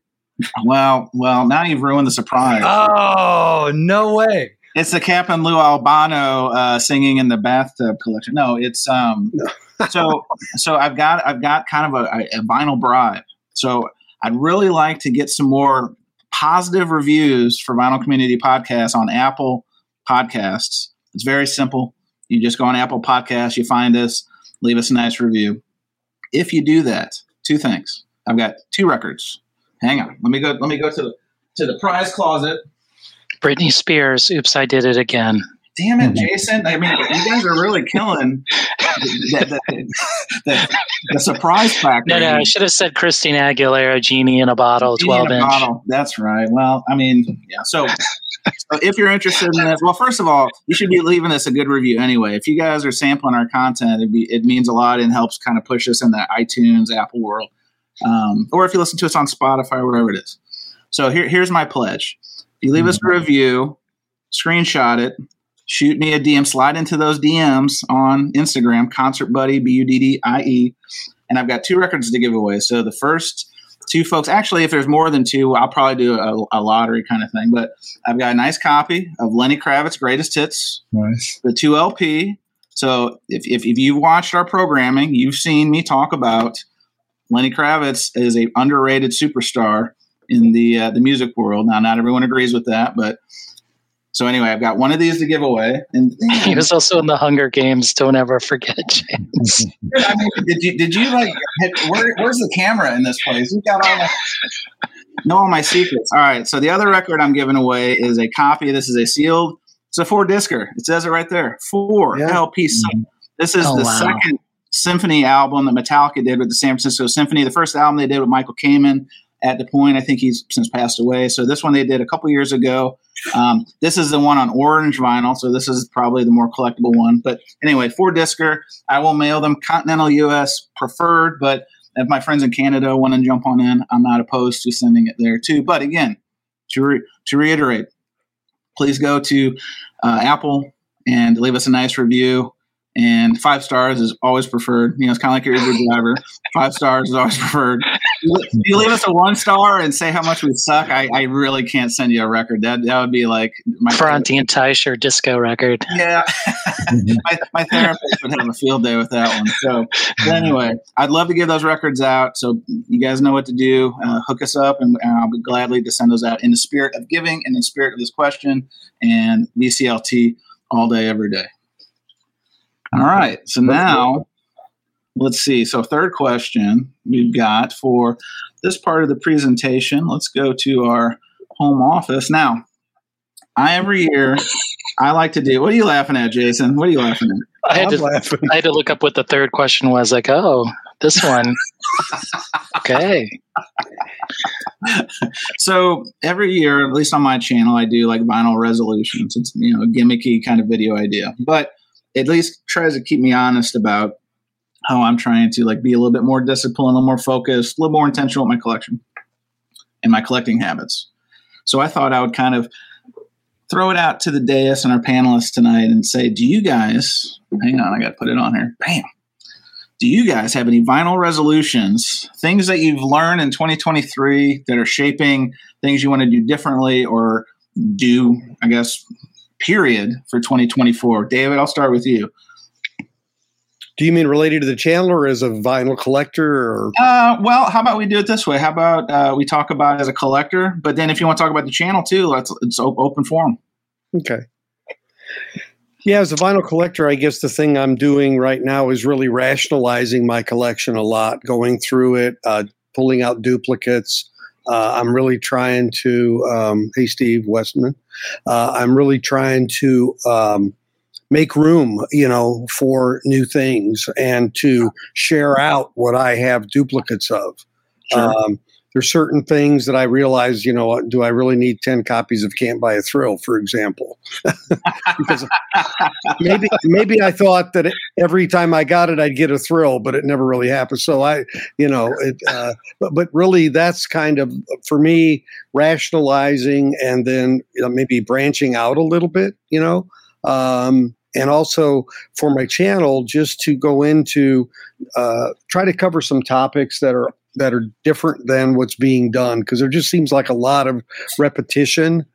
Well, well, now you've ruined the surprise. Oh no way! It's the Captain Lou Albano uh, singing in the bathtub collection. No, it's um. so so I've got I've got kind of a, a vinyl bribe. So I'd really like to get some more positive reviews for Vinyl Community Podcasts on Apple Podcasts. It's very simple. You just go on Apple Podcasts, you find us, leave us a nice review. If you do that, two things. I've got two records. Hang on. Let me go. Let me go to the to the prize closet. Britney Spears, Oops, I Did It Again. Damn it, Jason! I mean, you guys are really killing the, the, the, the surprise factor. No, no, I should have said Christina Aguilera, Genie in a Bottle, Genie in 12 a inch. bottle. That's right. Well, I mean, yeah. So, so if you're interested in this, well, first of all, you should be leaving us a good review anyway. If you guys are sampling our content, it'd be, it means a lot and helps kind of push us in the iTunes, Apple world, um, or if you listen to us on Spotify, or whatever it is. So here, here's my pledge: if you leave us a mm-hmm. review, screenshot it, shoot me a DM, slide into those DMs on Instagram, Concert Buddie B U D D I E, and I've got two records to give away. So the first two folks, actually, if there's more than two, I'll probably do a, a lottery kind of thing. But I've got a nice copy of Lenny Kravitz's Greatest Hits, Nice. the two LP. So if, if, if you've watched our programming, you've seen me talk about Lenny Kravitz is a underrated superstar in the uh, the music world. Now, not everyone agrees with that, but so anyway, I've got one of these to give away. And He was also in the Hunger Games. Don't ever forget, James. I mean, did you did you like hit, where, where's the camera in this place? You got all my know all my secrets. All right, so the other record I'm giving away is a copy. This is a sealed. It's a four discer. It says it right there. Four Yeah. LP. This is Oh, the wow. second symphony album that Metallica did with the San Francisco Symphony. The first album they did with Michael Kamen. At the point, I think he's since passed away. So this one they did a couple years ago. Um, this is the one on orange vinyl, so this is probably the more collectible one. But anyway, four discer. I will mail them continental U.S. preferred, but if my friends in Canada want to jump on in, I'm not opposed to sending it there too. But again, to re- to reiterate, please go to uh, Apple and leave us a nice review. And five stars is always preferred. You know, it's kind of like your Uber driver. Five stars is always preferred. If you leave us a one star and say how much we suck, I, I really can't send you a record. That that would be like my Ferrante and Teicher disco record. yeah, my, my therapist would have a field day with that one. So, anyway, I'd love to give those records out. So you guys know what to do. Uh, hook us up, and, and I'll be gladly to send those out in the spirit of giving and in the spirit of this question and VCLT all day, every day. All right. So now let's see. So third question we've got for this part of the presentation. Let's go to our home office now. I every year I like to do. What are you laughing at, Jason? What are you laughing at? I had I'm to laughing. I had to look up what the third question was. Like, oh, this one. okay. So every year, at least on my channel, I do like vinyl resolutions. It's you know a gimmicky kind of video idea, but at least tries to keep me honest about how I'm trying to like be a little bit more disciplined, a little more focused, a little more intentional with my collection and my collecting habits. So I thought I would kind of throw it out to the dais and our panelists tonight and say, do you guys, hang on, I got to put it on here. Bam. Do you guys have any vinyl resolutions, things that you've learned in 2023 that are shaping things you want to do differently or do, I guess, period for 2024? David, I'll start with you. Do you mean related to the channel or as a vinyl collector? Or? Uh, well, how about we do it this way? How about uh, we talk about it as a collector, but then if you want to talk about the channel too, let's it's open forum. Okay. Yeah, as a vinyl collector, I guess the thing I'm doing right now is really rationalizing my collection a lot, going through it, uh, pulling out duplicates. Uh, I'm really trying to, um, hey, Steve Westman, uh, I'm really trying to um, make room, you know, for new things and to share out what I have duplicates of. Sure. Um, there's certain things that I realize, you know, do I really need 10 copies of Can't Buy a Thrill, for example? because maybe, maybe I thought that every time I got it, I'd get a thrill, but it never really happened. So I, you know, it, uh, but, but really that's kind of, for me, rationalizing and then you know, maybe branching out a little bit, you know, um, and also for my channel just to go into uh, try to cover some topics that are that are different than what's being done because there just seems like a lot of repetition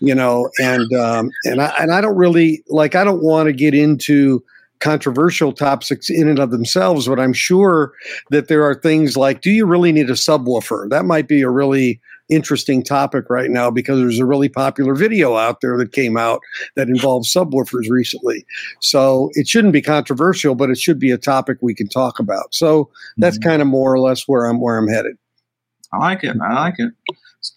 you know and um, and I and I don't really like I don't want to get into controversial topics in and of themselves but I'm sure that there are things like do you really need a subwoofer? That might be a really interesting topic right now because there's a really popular video out there that came out that involves subwoofers recently. So it shouldn't be controversial, but it should be a topic we can talk about. So that's mm-hmm. kind of more or less where I'm where I'm headed. I like it. I like it.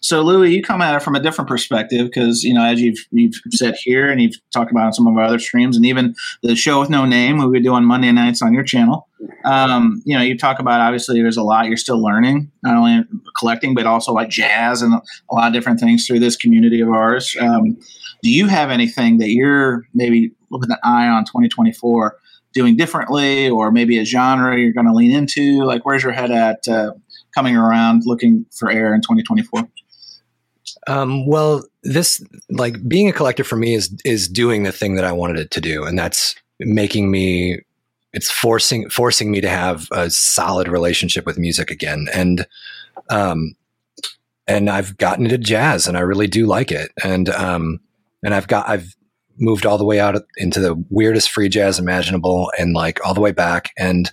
So, Louie, you come at it from a different perspective because, you know, as you've, you've said here and you've talked about on some of our other streams and even the show with no name we do on Monday nights on your channel, um, you know, you talk about obviously there's a lot you're still learning, not only collecting, but also like jazz and a lot of different things through this community of ours. Um, do you have anything that you're maybe with an eye on 2024 doing differently or maybe a genre you're going to lean into? Like, where's your head at? Uh, coming around looking for air in 2024? Um, well, this like being a collector for me is is doing the thing that I wanted it to do, and that's making me. It's forcing forcing me to have a solid relationship with music again, and um, and I've gotten into jazz, and I really do like it, and um, and I've got I've moved all the way out into the weirdest free jazz imaginable and like all the way back. And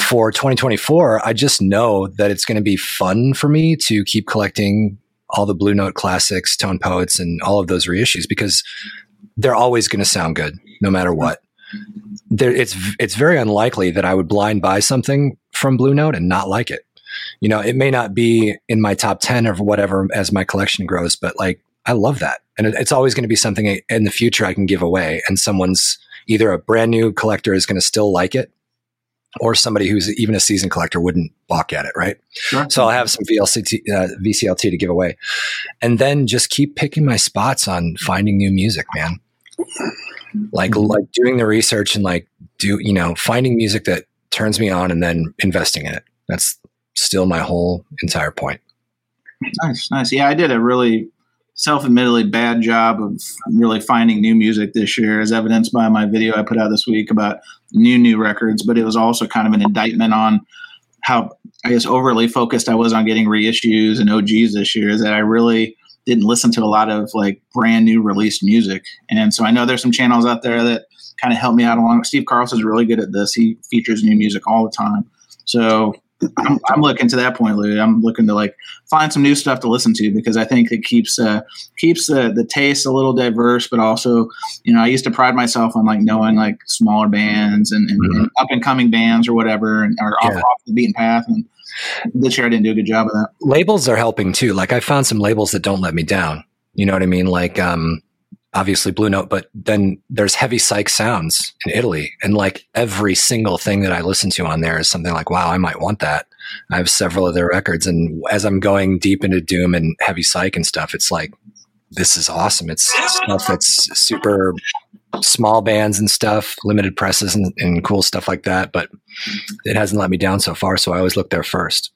for 2024, I just know that it's going to be fun for me to keep collecting all the Blue Note classics, Tone Poets, and all of those reissues because they're always going to sound good no matter what. There, it's it's very unlikely that I would blind buy something from Blue Note and not like it. You know, it may not be in my top ten or whatever as my collection grows, but like I love that, and it, it's always going to be something in the future I can give away, and someone's either a brand new collector is going to still like it, or somebody who's even a season collector wouldn't balk at it, right? Sure. So I'll have some VLCT, uh, VCLT to give away, and then just keep picking my spots on finding new music, man. Like mm-hmm. like doing the research and like do you know finding music that turns me on and then investing in it. That's still my whole entire point. Nice, nice. Yeah, I did a really self-admittedly bad job of really finding new music this year, as evidenced by my video I put out this week about new new records. But it was also kind of an indictment on how I guess overly focused I was on getting reissues and OGs this year. Is that I really didn't listen to a lot of like brand new released music, and so I know there's some channels out there that kind of help me out along. Steve Carlson's really good at this. He features new music all the time. So I'm, I'm, looking to that point, Lou. I'm looking to like find some new stuff to listen to because I think it keeps uh, keeps the the taste a little diverse, but also, you know, I used to pride myself on like knowing like smaller bands and, and, mm-hmm. and up and coming bands or whatever, and or off, off the beaten path. And this year I didn't do a good job of that. Labels are helping too. Like I found some labels that don't let me down. You know what I mean? Like um, obviously Blue Note, but then there's heavy psych sounds in Italy. And like every single thing that I listen to on there is something like, wow, I might want that. I have several of their records. And as I'm going deep into Doom and heavy psych and stuff, it's like, this is awesome. It's stuff that's super small bands and stuff, limited presses and, and cool stuff like that. But it hasn't let me down so far. So I always look there first.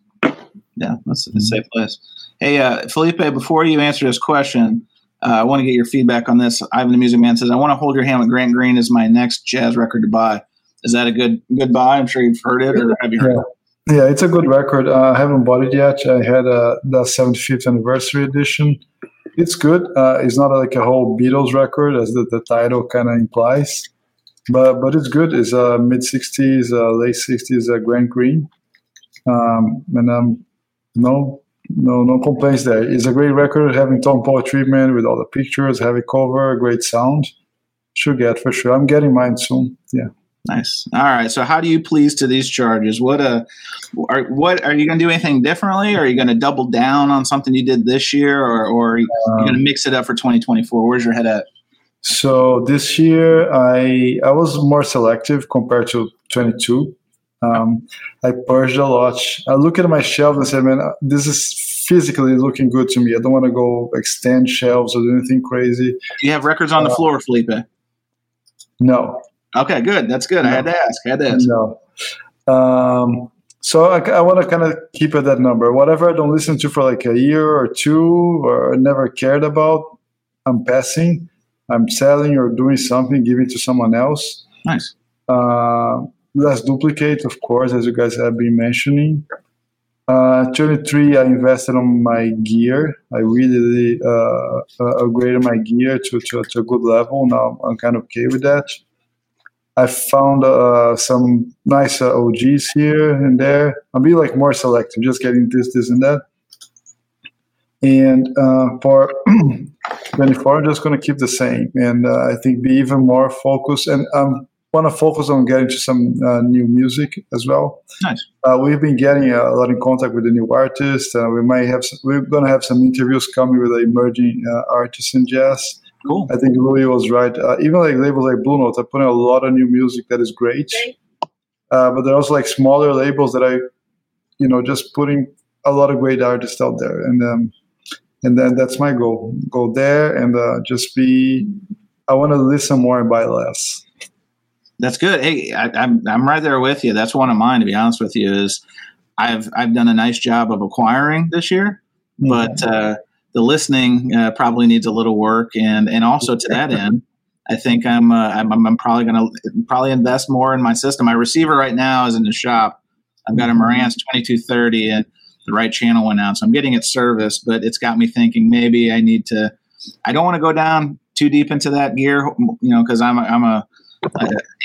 Yeah, that's a safe place. Hey, uh, Felipe, before you answer this question, Uh, I want to get your feedback on this. Ivan the Music Man says, "I want to hold your hand with Grant Green as my next jazz record to buy." Is that a good good buy? I'm sure you've heard it, or have you heard? Yeah, yeah it's a good record. Uh, I haven't bought it yet. I had uh, the 75th anniversary edition. It's good. Uh, it's not like a whole Beatles record, as the, the title kind of implies, but but it's good. It's uh, mid 60s, uh, late 60s uh, Grant Green, um, and um, no no no complaints there. It's a great record, having Tone Poet treatment with all the pictures, heavy cover, great sound. Should get for sure. I'm getting mine soon. Yeah. Nice. All right. So, how do you please to these charges? What uh, are what are you going to do anything differently? Or are you going to double down on something you did this year, or or are you um, going to mix it up for 2024? Where's your head at? So this year, I I was more selective compared to 22. Um, I purged a lot. I look at my shelf and say, "Man, this is physically looking good to me. I don't want to go extend shelves or do anything crazy." Do you have records on the uh, floor, Felipe? No. Okay, good. That's good. No. I had to ask. I had to ask. No. Um, so I, I want to kind of keep at that number. Whatever I don't listen to for like a year or two or never cared about, I'm passing. I'm selling or doing something, giving to someone else. Nice. Uh, less duplicate, of course, as you guys have been mentioning. Uh, 23, I invested on my gear. I really uh, uh, upgraded my gear to, to, to, a good level. Now I'm kind of okay with that. I found uh, some nice uh, OGs here and there. I'll be like more selective, just getting this, this, and that. And uh, for 24, I'm just going to keep the same. And uh, I think be even more focused. And I um, want to focus on getting to some uh, new music as well. Nice. Uh, we've been getting a lot in contact with the new artists. we might have, some, we're going to have some interviews coming with the emerging artists in jazz Cool. I think Louie was right. Uh, even like labels like Blue Note, I put in a lot of new music that is great. Uh, but there are also like smaller labels that I, you know, just putting a lot of great artists out there, and um, and then that's my goal. Go there and uh, just be. I want to listen more and buy less. That's good. Hey, I, I'm I'm right there with you. That's one of mine. To be honest with you, is I've I've done a nice job of acquiring this year, mm-hmm. but. Uh, the listening uh, probably needs a little work, and and also to that end, I think I'm uh, I'm, I'm, probably going to probably invest more in my system. My receiver right now is in the shop. I've got a Marantz 2230, and the right channel went out, so I'm getting it serviced. But it's got me thinking maybe I need to. I don't want to go down too deep into that gear, you know, because I'm a, I'm a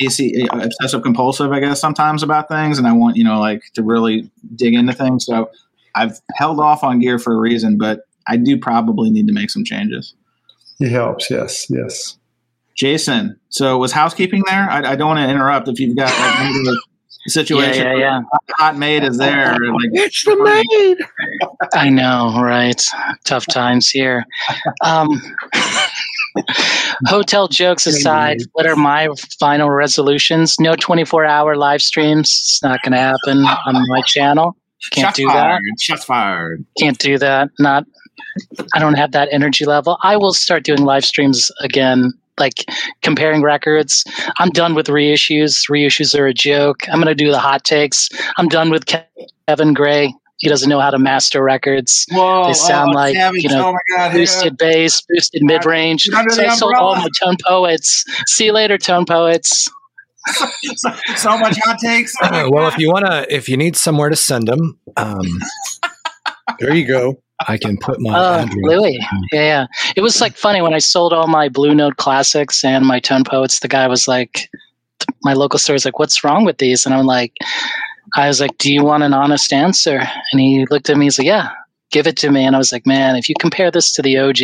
AC obsessive compulsive, I guess, sometimes about things, and I want you know like to really dig into things. So I've held off on gear for a reason, but I do probably need to make some changes. It helps. Yes. Yes. Jason, so was housekeeping there? I, I don't want to interrupt if you've got like a situation. Yeah, yeah, yeah. Hot maid is there. Like, it's the maid. I know, right? Tough times here. Um, hotel jokes aside, what are my final resolutions? No 24 hour live streams. It's not going to happen on my channel. Can't Shots do fired. that. Shots fired. Can't do that. Not I don't have that energy level. I will start doing live streams again, like comparing records. I'm done with reissues. Reissues are a joke. I'm going to do the hot takes. I'm done with Kevin Gray. He doesn't know how to master records. Whoa, they sound oh, like savage. you know oh God, boosted yeah. bass, boosted mid range. So I sold all my tone poets. See you later, tone poets. so, so, much hot takes. Oh well, if you wanna, if you need somewhere to send them, um, there you go. I can put my uh, Louie. Yeah, yeah. It was like funny when I sold all my Blue Note classics and my Tone Poets. The guy was like, my local store is like, "What's wrong with these?" And I'm like, I was like, "Do you want an honest answer?" And he looked at me. He's like, "Yeah, give it to me." And I was like, "Man, if you compare this to the OG,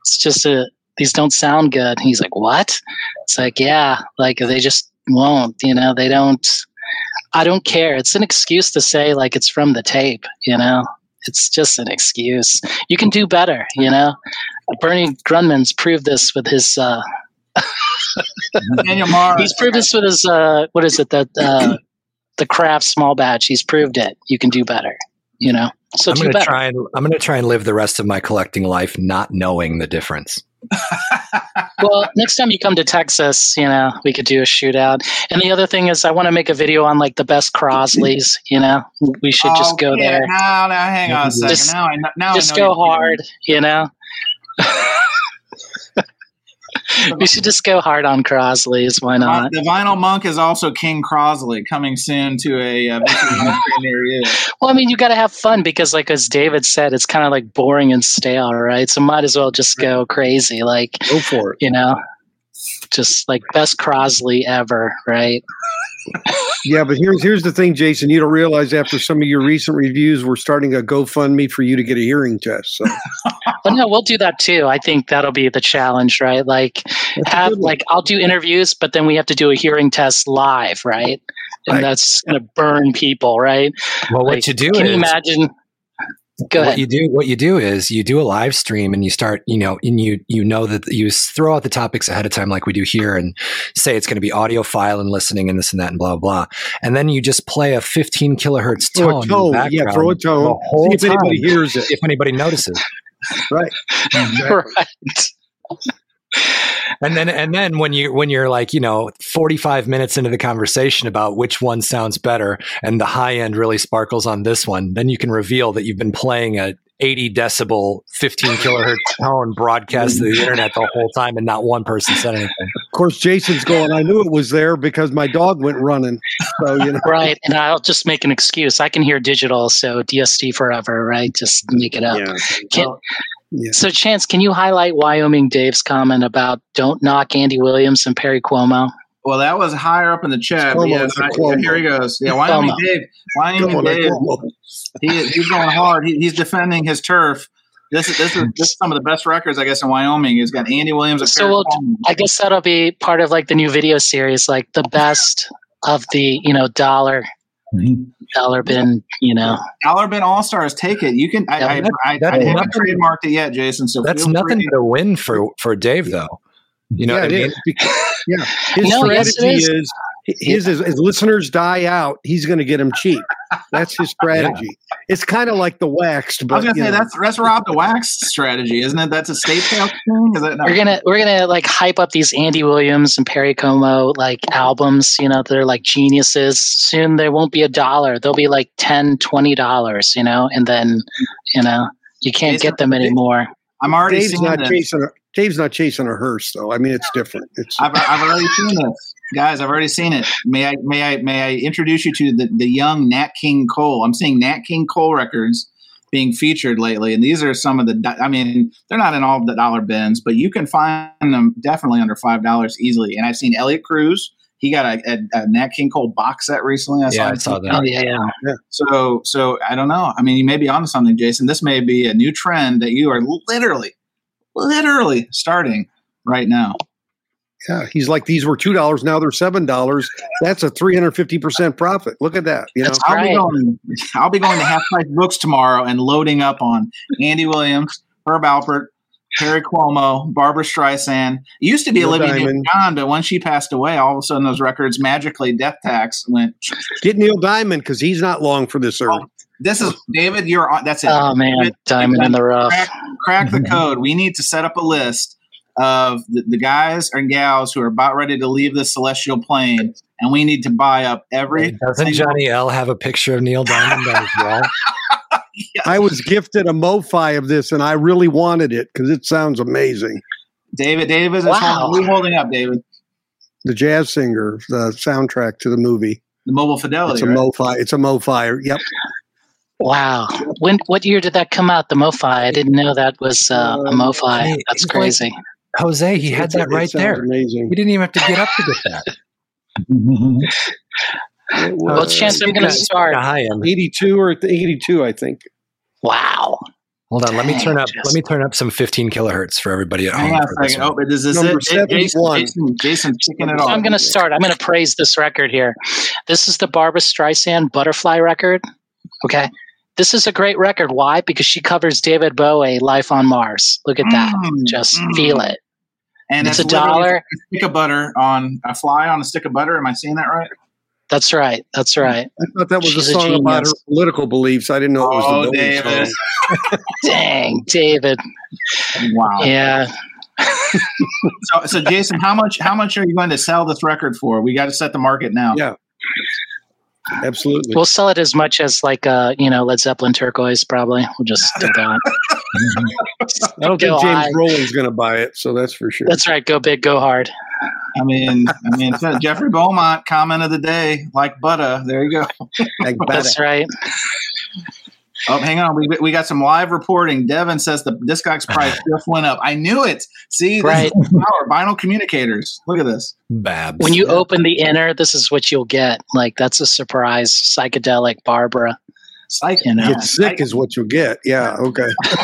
it's just a these don't sound good." And he's like, "What?" It's like, "Yeah, like they just won't. You know, they don't." I don't care. It's an excuse to say like it's from the tape, you know it's just an excuse. You can do better, you know. Bernie Grundman's proved this with his. Uh, Daniel Mars. He's proved this with his. Uh, what is it? That uh, the craft small batch. He's proved it. You can do better. You know. So I'm going to try and I'm going to try and live the rest of my collecting life not knowing the difference. well, next time you come to Texas, you know, we could do a shootout. And the other thing is, I want to make a video on like the best Crosleys. You know, we should just oh, go yeah. there. Now, now, hang on a second. Just, now, I, now just I know go hard. You know, we should just go hard on Crosley's. Why not? The Vinyl Monk is also King Crosley coming soon to a uh, near you. Well, I mean, you got to have fun because, like as David said, it's kind of like boring and stale, right? So might as well just go crazy, like Go for it. you know, just like best Crosley ever, right? Yeah, but here's here's the thing, Jason. You don't realize after some of your recent reviews, we're starting a GoFundMe for you to get a hearing test. So Well, no, we'll do that too. I think that'll be the challenge, right? Like, That's have like I'll do interviews, but then we have to do a hearing test live, right? And Right. that's gonna burn people, right? Well, what Like, you do Can is you imagine? Go what ahead. you do what you do is you do a live stream and you start you know and you you know that you throw out the topics ahead of time like we do here and say it's going to be audiophile and listening and this and that and blah blah and then you just play a 15 kilohertz throw tone, a in tone. the Yeah, throw a tone. See if anybody hears it. if anybody notices Right. right. and then and then when you when you're like you know 45 minutes into the conversation about which one sounds better and the high end really sparkles on this one then you can reveal that you've been playing a 80 decibel 15 kilohertz tone broadcast to the internet the whole time and not one person said anything Of course, Jason's going. I knew it was there because my dog went running. So you know. Right. And I'll just make an excuse. I can hear digital, so DST forever, right? Just make it up. Yeah. Can- Yeah. So, Chance, can you highlight Wyoming Dave's comment about don't knock Andy Williams and Perry Cuomo? Well, that was higher up in the chat. Cuomo, but yeah, it's a I- Cuomo. here he goes. Yeah, Wyoming Cuomo. Dave. Wyoming Come on, Dave. He, he's going hard. He, he's defending his turf. This is this is this is some of the best records, I guess, in Wyoming. He's got Andy Williams. and So Perry we'll- Como. I guess that'll be part of like the new video series, like the best of the, you know, dollar dollar bin, you know. Dollar Bin All Stars. Take it. You can. I, Yeah, I, that- I, that's I haven't nothing- trademarked it yet, Jason. So that's nothing free. but a win for for dave though you know yeah, what i mean is. Because- yeah. His No, yes, it is. is, his is as listeners die out, he's going to get them cheap. That's his strategy. It's kind of like the waxed, I but was gonna say know. that's that's Rob the Wax strategy, isn't it? That's a state sales thing. Is that not? We're gonna we're gonna like hype up these Andy Williams and Perry Como like albums, you know, they're like geniuses. Soon there won't be a dollar. They'll be like 10 dollars, you know, and then you know, you can't Jason, get them anymore. I'm already Dave's seeing not this. chasing a Dave's not chasing a hearse though. I mean, it's different. It's I've, I've already seen this, guys. I've already seen it. May I may I may I introduce you to the the young Nat King Cole? I'm seeing Nat King Cole records being featured lately, and these are some of the. I mean, they're not in all the dollar bins, but you can find them definitely under five dollars easily. And I've seen Elliot Cruz. He got a, a, a Nat King Cole box set recently. I Yeah, I saw that. Oh yeah, yeah. So, so I don't know. I mean, you may be onto something, Jason. This may be a new trend that you are literally, literally starting right now. Yeah. He's like these were two dollars, now they're seven dollars. That's a three hundred fifty percent profit. Look at that. You know, That's I'll right. be going. I'll be going to Half Price Books tomorrow and loading up on Andy Williams, Herb Alpert, Perry Cuomo, Barbra Streisand. It used to be Neil Olivia Diamond. Newton-John, but when she passed away, all of a sudden those records magically Death Tax went. get Neil Diamond because he's not long for this earth. Oh, This is David. You're on. That's it. Oh man, diamond in the rough. crack, crack the mm-hmm. code. We need to set up a list of the, the guys and gals who are about ready to leave the celestial plane, and we need to buy up every. doesn't single- johnny l have a picture of neil diamond on his wall I was gifted a MoFi of this, and I really wanted it because it sounds amazing. David, David is Wow. holding, what are you holding up, David? The jazz singer, the soundtrack to the movie. The mobile fidelity. It's a right? MoFi. It's a MoFi. Yep. Wow. When what year did that come out? The MoFi. I didn't know that was uh, a Um, MoFi. hey, That's it's like- crazy. Jose he had that right there Amazing. he didn't even have to get up to get that Well, Uh, Chance, I'm going to start. The high end. 82 or 82, I think. Wow. Hold on, let me turn up. Just- Let me turn up some 15 kilohertz for everybody at Hang home. on for a this second. one. Oh, is this Number it? Jason, 71. Jason, Jason's kicking it So off. I'm going to start. I'm going to praise this record here. This is the Barbra Streisand Butterfly record. Okay. This is a great record. Why? Because she covers David Bowie, Life on Mars. Look at that. Mm, Just mm. feel it. And It's a dollar. A stick of butter on a fly on a stick of butter. Am I saying that right? That's right. That's right. I thought that was She's a a song about her political beliefs. I didn't know it was Oh, the Bowie David. song. Dang, David. Wow. Yeah. So, so Jason, how much how much are you going to sell this record for? We got to set the market now. Yeah. Absolutely. We'll sell it as much as like uh, you know, Led Zeppelin turquoise. Probably we'll just do that. I don't Go think James high. Rolling's going to buy it, so that's for sure. That's right. Go big, go hard. I mean, I mean, Jeffrey Beaumont comment of the day, like butter. There you go. Like That's right. Oh, hang on. We, we got some live reporting. Devin says the Discogs price just went up. I knew it. See, this Right. is power. Vinyl communicators. Look at this. Babs. When you open the inner, this is what you'll get. Like that's a surprise. Psychedelic Barbra. Psych. You know. Get sick is what you'll get. Yeah. Okay.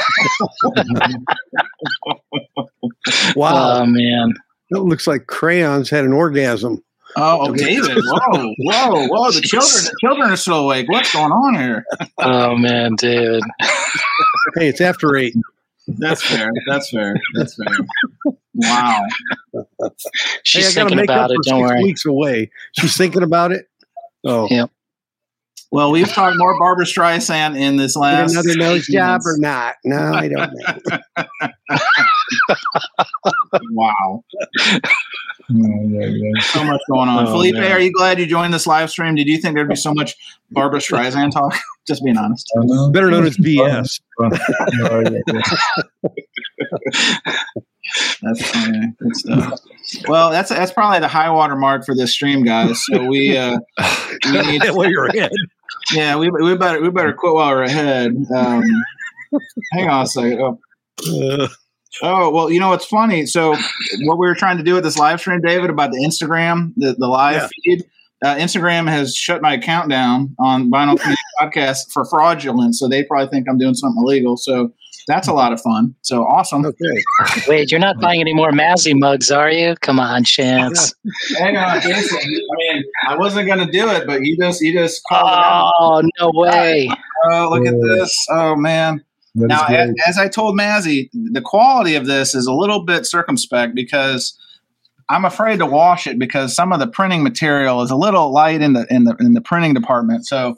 wow. Oh man. That looks like crayons had an orgasm. Oh, oh, David. Whoa, whoa, whoa. The children, the children are still awake. What's going on here? Oh man, dude. Hey, it's after eight. That's fair. That's fair. That's fair. Wow. She's hey, I gotta thinking make about up it. for Don't worry. weeks away. She's thinking about it. Oh, Yeah. Well, we've talked more Barbra Streisand in this Get last another nose job or not? No, I don't know. Wow. Yeah, yeah, yeah. So much going on. Oh, Felipe, man. are you glad you joined this live stream? Did you think there'd be so much Barbra Streisand talk? Just being honest. Better known as BS. No, yeah, yeah. That's funny. Good stuff. Well, that's that's probably the high water mark for this stream, guys. So we uh we need While you're ahead. yeah, we, we better we better quit while we're ahead. Um hang on a second. Oh. Uh, Oh well, you know it's funny. So what we were trying to do with this live stream, David, about the Instagram, the, the live Yeah. feed. Uh, Instagram has shut my account down on Vinyl Podcast for fraudulent, so they probably think I'm doing something illegal. So that's a lot of fun. So awesome. okay. Wait, you're not buying any more Mazzy mugs, are you? Come on, Chance. Hang on, Jason. I mean, I wasn't going to do it, but you just you just called it out. Oh no way! Oh, look at this. Oh man. That Now, as, as I told Mazzy, the quality of this is a little bit circumspect because I'm afraid to wash it because some of the printing material is a little light in the in the in the printing department. So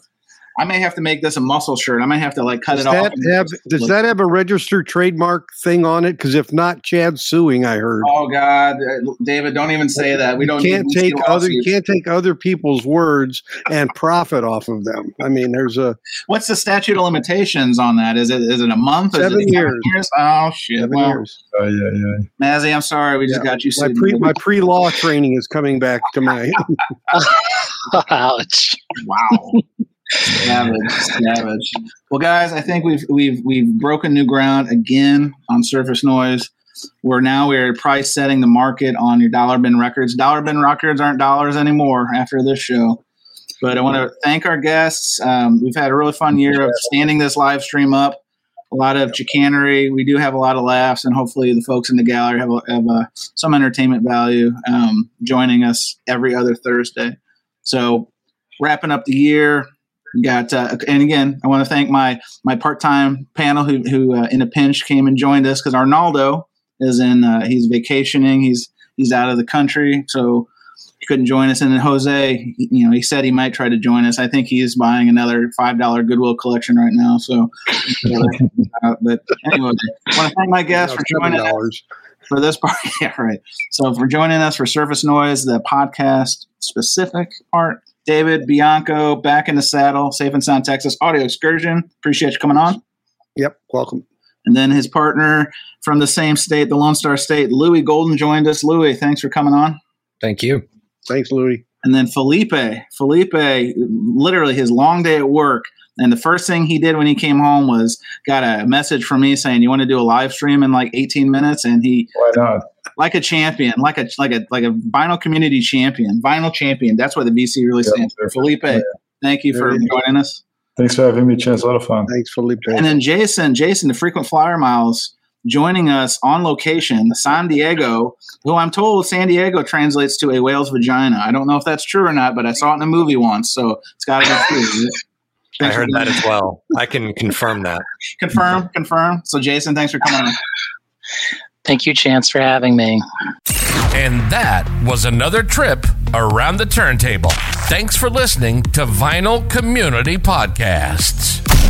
I may have to make this a muscle shirt. I might have to like cut Does it off. that have does that have a registered trademark thing on it? Because if not, Chad's suing. I heard. Oh God, Uh, David, don't even say that. We don't you can't take other you can't take other people's words and profit off of them. I mean, there's a What's the statute of limitations on that? Is it is it a month? Is Seven it years. Oh shit. seven well, years. Oh, yeah, yeah. Mazzy, I'm sorry. We just Yeah. got you. My pre my pre law training is coming back to my. Ouch. Wow. Savage, savage. Well, guys, I think we've we've we've broken new ground again on surface noise. We're now we're price setting the market on your dollar bin records. Dollar bin records aren't dollars anymore after this show. But I want to thank our guests. Um, we've had a really fun year of standing this live stream up. A lot of chicanery. We do have a lot of laughs, and hopefully, the folks in the gallery have, have some entertainment value um, joining us every other Thursday. So, wrapping up the year, got uh, and again, I want to thank my my part time panel who who uh, in a pinch came and joined us because Arnaldo is in uh, he's vacationing. He's he's out of the country, so he couldn't join us. And then Jose, you know, he said he might try to join us. I think he's buying another five dollar Goodwill collection right now. So, uh, but anyway, I want to thank my guests for joining us for this part. Yeah, right. So for joining us for Surface Noise, the podcast specific part, David Bianco back in the saddle, Safe and Sound Texas Audio Excursion. Appreciate you coming on. Yep, welcome. And then his partner from the same state, the Lone Star State, Louie Golden joined us. Louie, thanks for coming on. Thank you. Thanks, Louie. And then Felipe, Felipe, literally his long day at work. And the first thing he did when he came home was got a message from me saying, "You want to do a live stream in like 18 minutes?" And he Why not? like a champion, like a like a like a vinyl community champion, vinyl champion. That's what the VC really Yeah, stands for. Felipe, yeah. thank you for you joining us. Thanks for having me, Chance. A lot of fun. Thanks, Felipe. And then Jason, Jason, the frequent flyer miles, joining us on location, San Diego. Who I'm told San Diego translates to a whale's vagina. I don't know if that's true or not, but I saw it in a movie once, so it's got to be true. I heard that as well. I can confirm that. Confirm, confirm. So Jason, thanks for coming on. Thank you, Chance, for having me. And that was another trip around the turntable. Thanks for listening to Vinyl Community Podcasts.